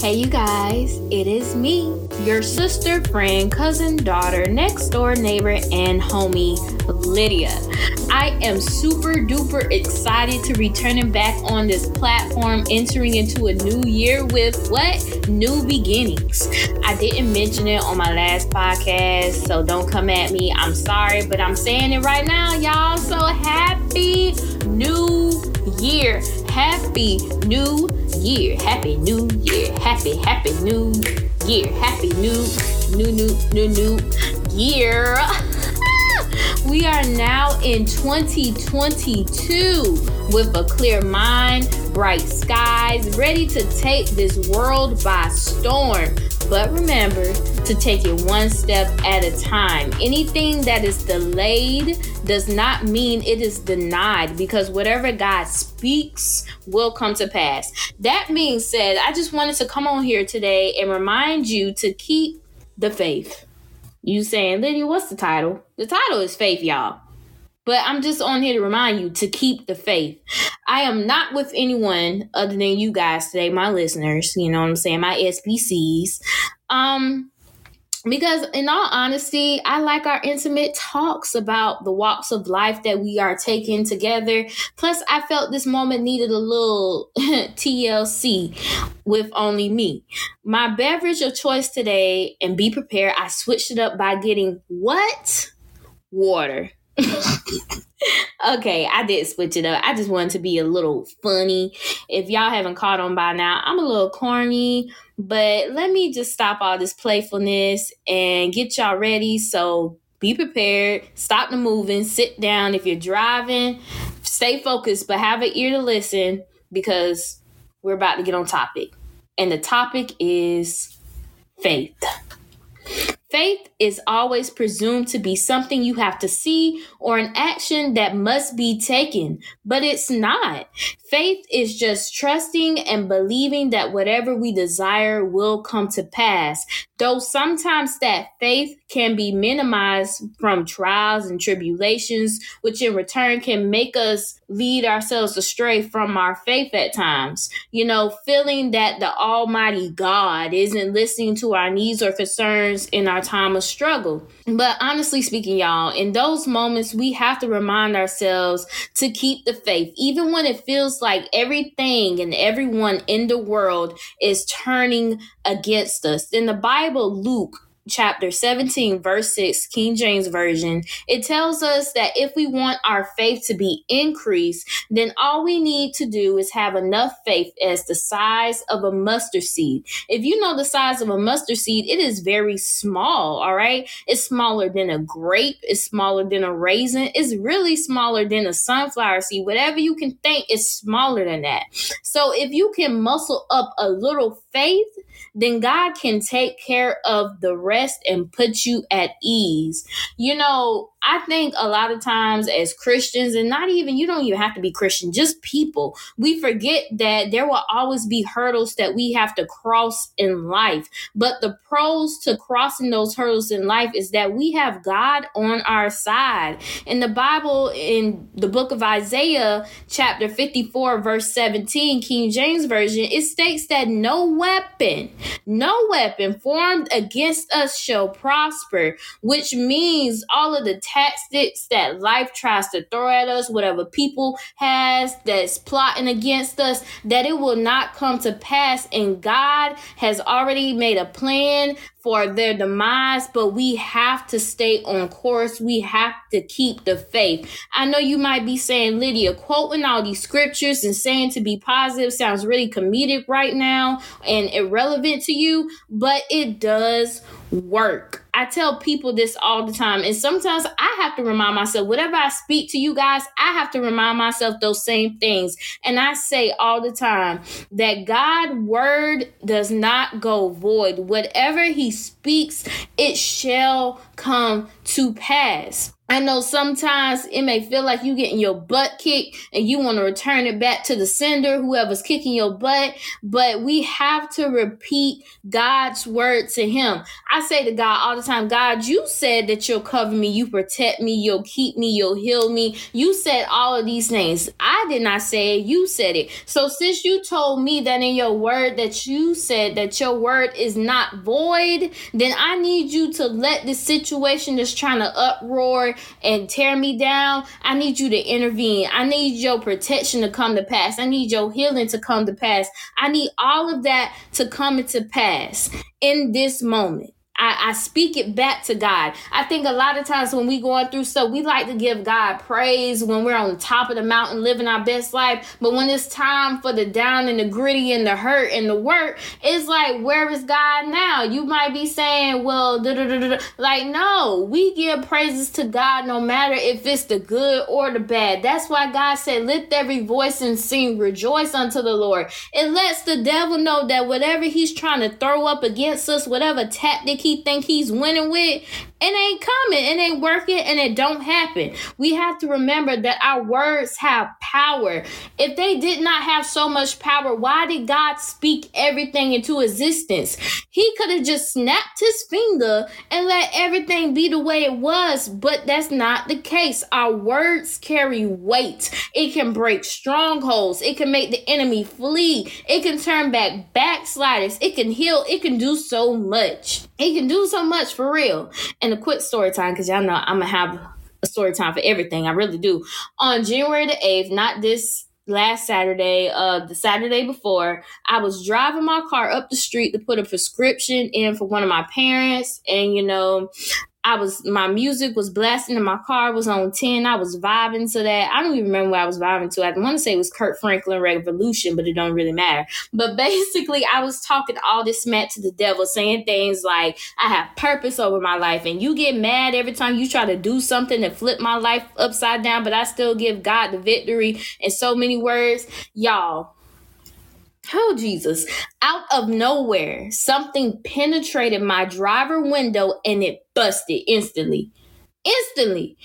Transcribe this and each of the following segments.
Hey, you guys, it is me, your sister, friend, cousin, daughter, next door neighbor, and homie, Lydia. I am super duper excited to returning back on this platform, entering into a new year with what? New beginnings. I didn't mention it on my last podcast, so don't come at me. I'm sorry, but I'm saying it right now, y'all. So happy new year. Happy new year. Happy new year. Happy, happy new year. Happy new, new, new, new, new year. we are now in 2022 with a clear mind, bright skies, ready to take this world by storm. But remember to take it one step at a time. Anything that is delayed does not mean it is denied because whatever God speaks will come to pass. That being said, I just wanted to come on here today and remind you to keep the faith. You saying, Lydia, what's the title? The title is Faith, y'all. But I'm just on here to remind you to keep the faith. I am not with anyone other than you guys today, my listeners, you know what I'm saying, my SBCs. Um, because in all honesty, I like our intimate talks about the walks of life that we are taking together. Plus, I felt this moment needed a little TLC with only me. My beverage of choice today, and be prepared, I switched it up by getting what? Water. okay, I did switch it up. I just wanted to be a little funny. If y'all haven't caught on by now, I'm a little corny, but let me just stop all this playfulness and get y'all ready. So be prepared, stop the moving, sit down. If you're driving, stay focused, but have an ear to listen because we're about to get on topic. And the topic is faith. Faith is always presumed to be something you have to see or an action that must be taken, but it's not. Faith is just trusting and believing that whatever we desire will come to pass, though sometimes that faith can be minimized from trials and tribulations, which in return can make us lead ourselves astray from our faith at times. You know, feeling that the Almighty God isn't listening to our needs or concerns in our time of struggle. But honestly speaking, y'all, in those moments, we have to remind ourselves to keep the faith, even when it feels like everything and everyone in the world is turning against us. In the Bible, Luke chapter 17, verse 6, King James Version, it tells us that if we want our faith to be increased, then all we need to do is have enough faith as the size of a mustard seed. If you know the size of a mustard seed, it is very small, all right? It's smaller than a grape, it's smaller than a raisin, it's really smaller than a sunflower seed. Whatever you can think is smaller than that. So if you can muscle up a little faith, then God can take care of the rest and put you at ease. You know, I think a lot of times as Christians, and not even, you don't even have to be Christian, just people, we forget that there will always be hurdles that we have to cross in life. But the pros to crossing those hurdles in life is that we have God on our side. In the Bible, in the book of Isaiah, chapter 54, verse 17, King James Version, it states that no weapon, no weapon formed against us shall prosper, which means all of the tactics that life tries to throw at us, whatever people has that's plotting against us, that it will not come to pass. And God has already made a plan for their demise, but we have to stay on course. We have to keep the faith. I know you might be saying, Lydia, quoting all these scriptures and saying to be positive sounds really comedic right now and irrelevant to you, but it does work. I tell people this all the time, and sometimes I have to remind myself, whatever I speak to you guys, I have to remind myself those same things. And I say all the time that God word does not go void. Whatever he speaks, it shall come to pass. I know sometimes it may feel like you getting your butt kicked and you want to return it back to the sender, whoever's kicking your butt, but we have to repeat God's word to him. I say to God all the time, God, you said that you'll cover me, you protect me, you'll keep me, you'll heal me. You said all of these things. I did not say it, you said it. So since you told me that in your word that you said that your word is not void, then I need you to let this situation that's trying to uproar and tear me down, I need you to intervene. I need your protection to come to pass. I need your healing to come to pass. I need all of that to come into pass in this moment. I, I speak it back to God. I think a lot of times when we going through stuff, we like to give God praise when we're on the top of the mountain living our best life. But when it's time for the down and the gritty and the hurt and the work, it's like, where is God now? You might be saying, well, like, no, we give praises to God no matter if it's the good or the bad. That's why God said, lift every voice and sing, rejoice unto the Lord. It lets the devil know that whatever he's trying to throw up against us, whatever tactic he he think he's winning with, it ain't coming, it ain't working, and it don't happen. We have to remember that our words have power. If they did not have so much power, why did God speak everything into existence? He could have just snapped his finger and let everything be the way it was, but that's not the case. Our words carry weight. It can break strongholds. It can make the enemy flee. It can turn back backsliders. It can heal. It can do so much. It can do so much for real. And a quick story time, because y'all know I'm gonna have a story time for everything. I really do. On January the 8th, not this last Saturday, uh, the Saturday before, I was driving my car up the street to put a prescription in for one of my parents. And, you know, I was my music was blasting and my car was on 10. I was vibing to that. I don't even remember what I was vibing to. I want to say it was Kirk Franklin Revolution, but it don't really matter. But basically I was talking all this smack to the devil, saying things like I have purpose over my life. And you get mad every time you try to do something to flip my life upside down, but I still give God the victory in so many words. Y'all, Oh, Jesus. Out of nowhere, something penetrated my driver window and it busted instantly. Instantly.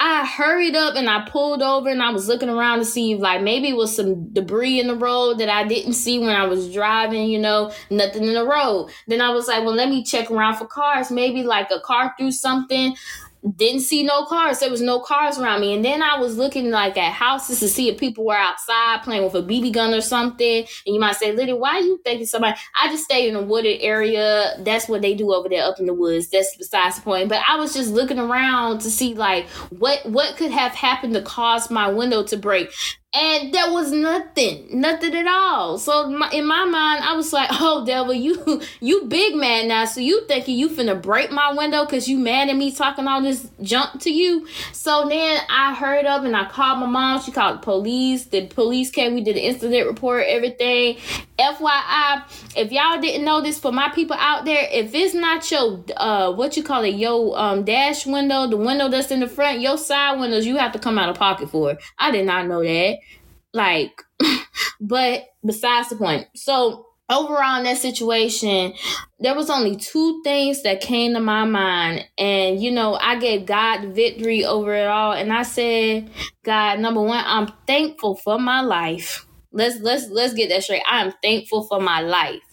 I hurried up and I pulled over and I was looking around to see if like maybe it was some debris in the road that I didn't see when I was driving, you know, nothing in the road. Then I was like, well, let me check around for cars. Maybe like a car threw something didn't see no cars. There was no cars around me. And then I was looking like at houses to see if people were outside playing with a BB gun or something. And you might say, Lydia, why are you thinking somebody? I just stayed in a wooded area. That's what they do over there up in the woods. That's besides the point. But I was just looking around to see like what what could have happened to cause my window to break and there was nothing nothing at all. So my, in my mind i was like oh devil you you big man now. So you thinking you finna break my window because you mad at me talking all this junk to you? So then i heard up and i called my mom. She called the police. The police came. We did an incident report everything fyi if y'all didn't know this for my people out there if it's not your uh what you call it your um dash window the window that's in the front your side windows you have to come out of pocket for i did not know that like, but besides the point. So overall in that situation, there was only two things that came to my mind. And, you know, I gave God victory over it all. And I said, God, number one, I'm thankful for my life. Let's let's let's get that straight. I am thankful for my life.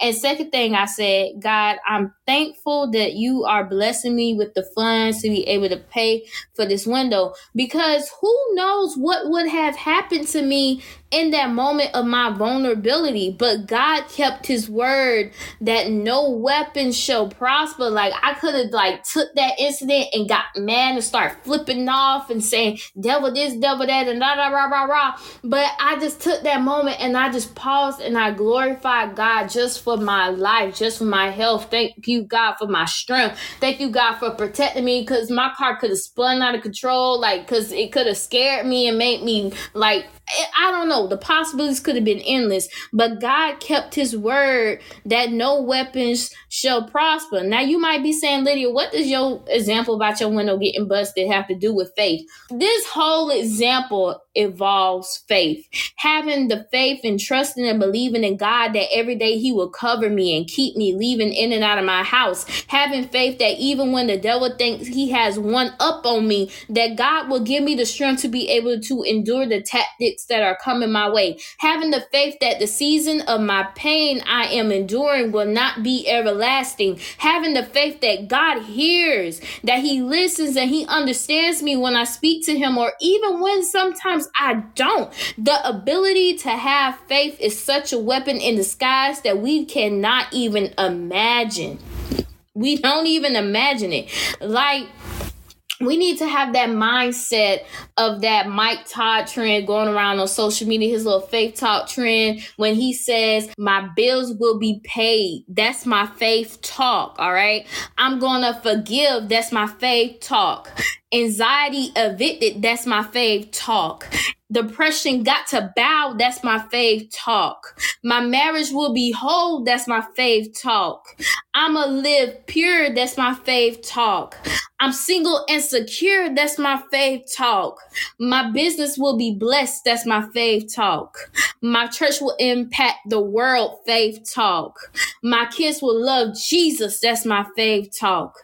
And second thing I said, God, I'm thankful that you are blessing me with the funds to be able to pay for this window. Because who knows what would have happened to me in that moment of my vulnerability? But god kept his word that no weapon shall prosper. Like i could have like took that incident and got mad and start flipping off and saying devil this devil that and da da rah rah rah. But i just took that moment and i just paused and i glorified god just for my life just for my health. Thank you god for my strength. Thank you god for protecting me because my car could have spun out of control like because it could have scared me and made me like I don't know. The possibilities could have been endless, but God kept his word that no weapons shall prosper. Now you might be saying, Lydia, what does your example about your window getting busted have to do with faith? This whole example involves faith. Having the faith and trusting and believing in God that every day he will cover me and keep me leaving in and out of my house. Having faith that even when the devil thinks he has one up on me, that God will give me the strength to be able to endure the that are coming my way. Having the faith that the season of my pain I am enduring will not be everlasting. Having the faith that God hears, that He listens and He understands me when I speak to Him, or even when sometimes I don't. The ability to have faith is such a weapon in disguise that we cannot even imagine. We don't even imagine it. Like, we need to have that mindset of that Mike Todd trend going around on social media, his little faith talk trend when he says, My bills will be paid. That's my faith talk. All right. I'm going to forgive. That's my faith talk. Anxiety evicted. That's my faith talk. Depression got to bow. That's my faith talk. My marriage will be whole. That's my faith talk. I'ma live pure. That's my faith talk. I'm single and secure. That's my faith talk. My business will be blessed. That's my faith talk. My church will impact the world. Faith talk. My kids will love Jesus. That's my faith talk.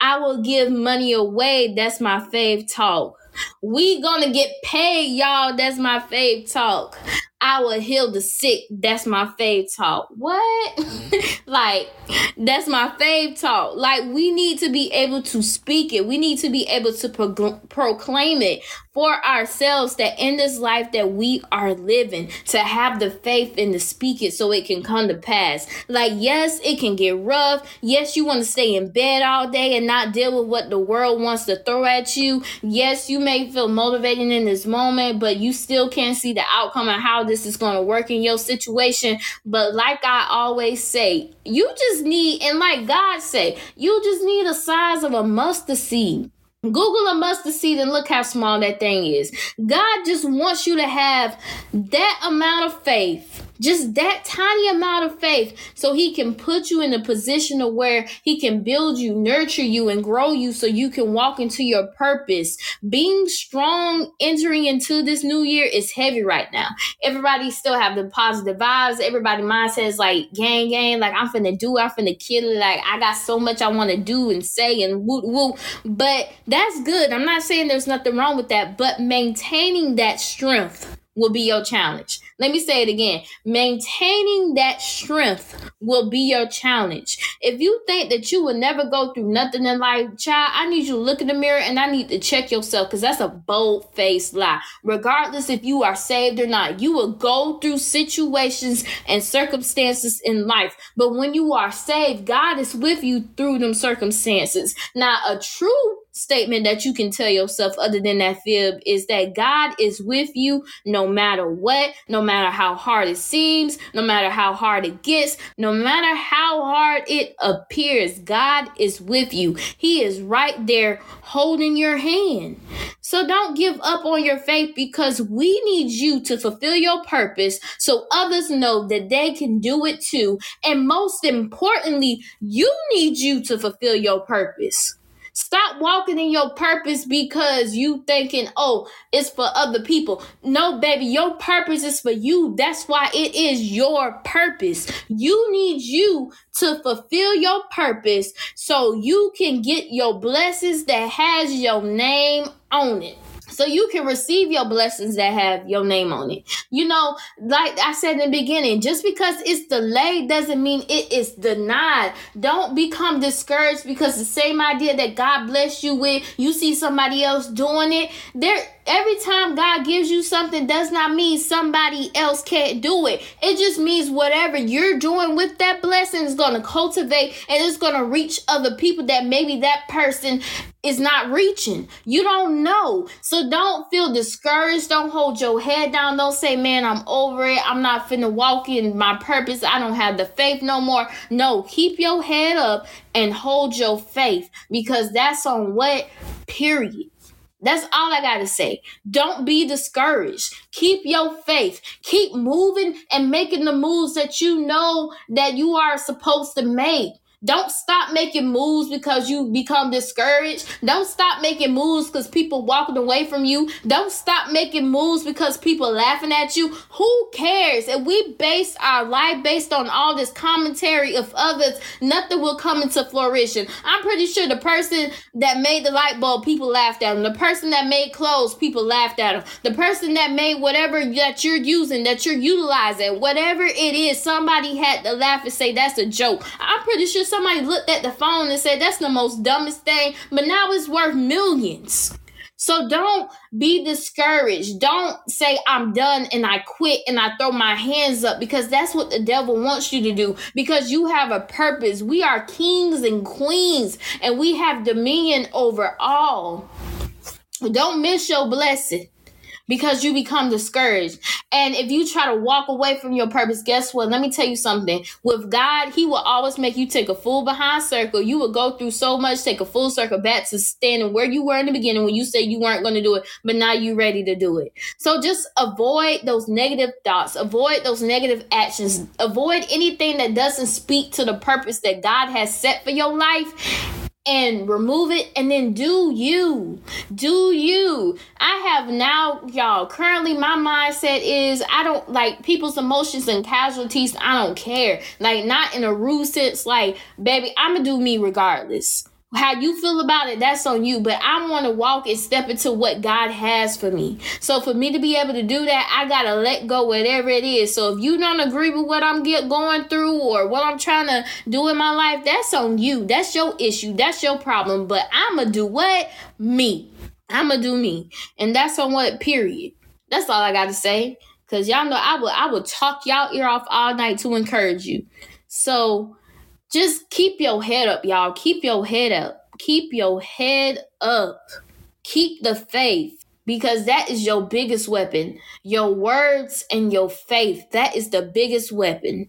I will give money away. That's my faith talk. We gonna get paid, y'all. That's my fave talk. I will heal the sick. That's my fave talk. What? Mm-hmm. like, that's my fave talk. Like, we need to be able to speak it. We need to be able to pro- proclaim it for ourselves that in this life that we are living, to have the faith and to speak it so it can come to pass. Like, yes, it can get rough. Yes, you want to stay in bed all day and not deal with what the world wants to throw at you. Yes, you may feel motivated in this moment, but you still can't see the outcome and how this is going to work in your situation. But like I always say, you just need, and like God say, you just need a size of a mustard seed. Google a mustard seed and look how small that thing is. God just wants you to have that amount of faith just that tiny amount of faith so he can put you in a position of where he can build you, nurture you, and grow you so you can walk into your purpose. Being strong entering into this new year is heavy right now. Everybody still have the positive vibes. Everybody mindset is like gang gang, like I'm finna do, I'm finna kill it. Like I got so much I want to do and say and woo woo. But that's good. I'm not saying there's nothing wrong with that, but maintaining that strength will be your challenge. Let me say it again. Maintaining that strength will be your challenge. If you think that you will never go through nothing in life, child, I need you to look in the mirror and I need to check yourself because that's a bold faced lie. Regardless if you are saved or not, you will go through situations and circumstances in life. But when you are saved, God is with you through them circumstances. Now, a true statement that you can tell yourself other than that fib is that God is with you no matter what, no matter how hard it seems, no matter how hard it gets, no matter how hard it appears. God is with you. He is right there holding your hand. So don't give up on your faith because we need you to fulfill your purpose so others know that they can do it too. And most importantly, you need you to fulfill your purpose. Stop walking in your purpose because you thinking, oh, it's for other people. No, baby, your purpose is for you. That's why it is your purpose. You need you to fulfill your purpose so you can get your blessings that has your name on it so you can receive your blessings that have your name on it. You know, like I said in the beginning, just because it's delayed doesn't mean it is denied. Don't become discouraged because the same idea that God bless you with, you see somebody else doing it. There every time God gives you something does not mean somebody else can't do it. It just means whatever you're doing with that blessing is going to cultivate and it's going to reach other people that maybe that person is not reaching. You don't know. So don't feel discouraged. Don't hold your head down. Don't say, man, I'm over it. I'm not finna walk in my purpose. I don't have the faith no more. No, keep your head up and hold your faith because that's on what? Period. That's all I got to say. Don't be discouraged. Keep your faith. Keep moving and making the moves that you know that you are supposed to make. Don't stop making moves because you become discouraged. Don't stop making moves because people walking away from you. Don't stop making moves because people laughing at you. Who cares? If we base our life based on all this commentary of others, nothing will come into flourishing. I'm pretty sure the person that made the light bulb, people laughed at him. The person that made clothes, people laughed at him. The person that made whatever that you're using, that you're utilizing, whatever it is, somebody had to laugh and say that's a joke. I'm pretty sure somebody looked at the phone and said that's the most dumbest thing, but now it's worth millions. So don't be discouraged. Don't say I'm done and I quit and I throw my hands up because that's what the devil wants you to do because you have a purpose. We are kings and queens and we have dominion over all. Don't miss your blessing because you become discouraged. And if you try to walk away from your purpose, guess what? Let me tell you something. With God, He will always make you take a full behind circle. You will go through so much, take a full circle back to standing where you were in the beginning when you said you weren't going to do it, but now you're ready to do it. So just avoid those negative thoughts, avoid those negative actions, avoid anything that doesn't speak to the purpose that God has set for your life and remove it and then do you do you. I have now y'all currently my mindset is i don't like people's emotions and casualties i don't care. Like not in a rude sense like baby i'm gonna do me regardless how you feel about it, that's on you. But I want to walk and step into what God has for me. So for me to be able to do that, I gotta let go whatever it is. So if you don't agree with what I'm get going through or what I'm trying to do in my life, that's on you. That's your issue. That's your problem. But I'ma do what? Me. I'ma do me. And that's on what period. That's all I gotta say. Cause y'all know I will I will talk y'all ear off all night to encourage you. So just keep your head up, y'all. Keep your head up. Keep your head up. Keep the faith because that is your biggest weapon. Your words and your faith, that is the biggest weapon.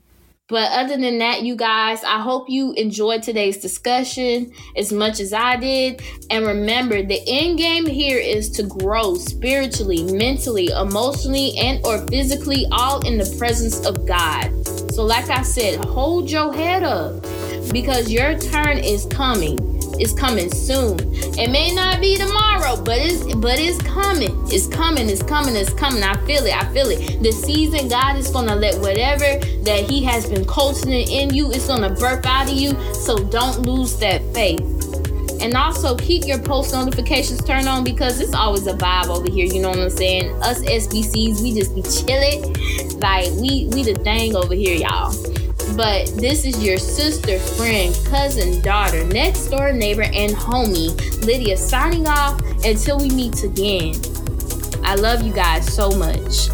But other than that, you guys, I hope you enjoyed today's discussion as much as I did. And remember, the end game here is to grow spiritually, mentally, emotionally, and or physically, all in the presence of God. So, like I said, hold your head up because your turn is coming. It's coming soon. It may not be tomorrow, but it's but it's coming. It's coming. It's coming. It's coming. I feel it. I feel it. The season God is gonna let whatever that He has been cultivating in you, it's gonna birth out of you. So don't lose that faith. And also keep your post notifications turned on because it's always a vibe over here. You know what I'm saying? Us SBCs, we just be chilling. Like we we the thing over here, y'all. But this is your sister, friend, cousin, daughter, next door neighbor, and homie, Lydia, signing off until we meet again. I love you guys so much.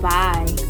Bye.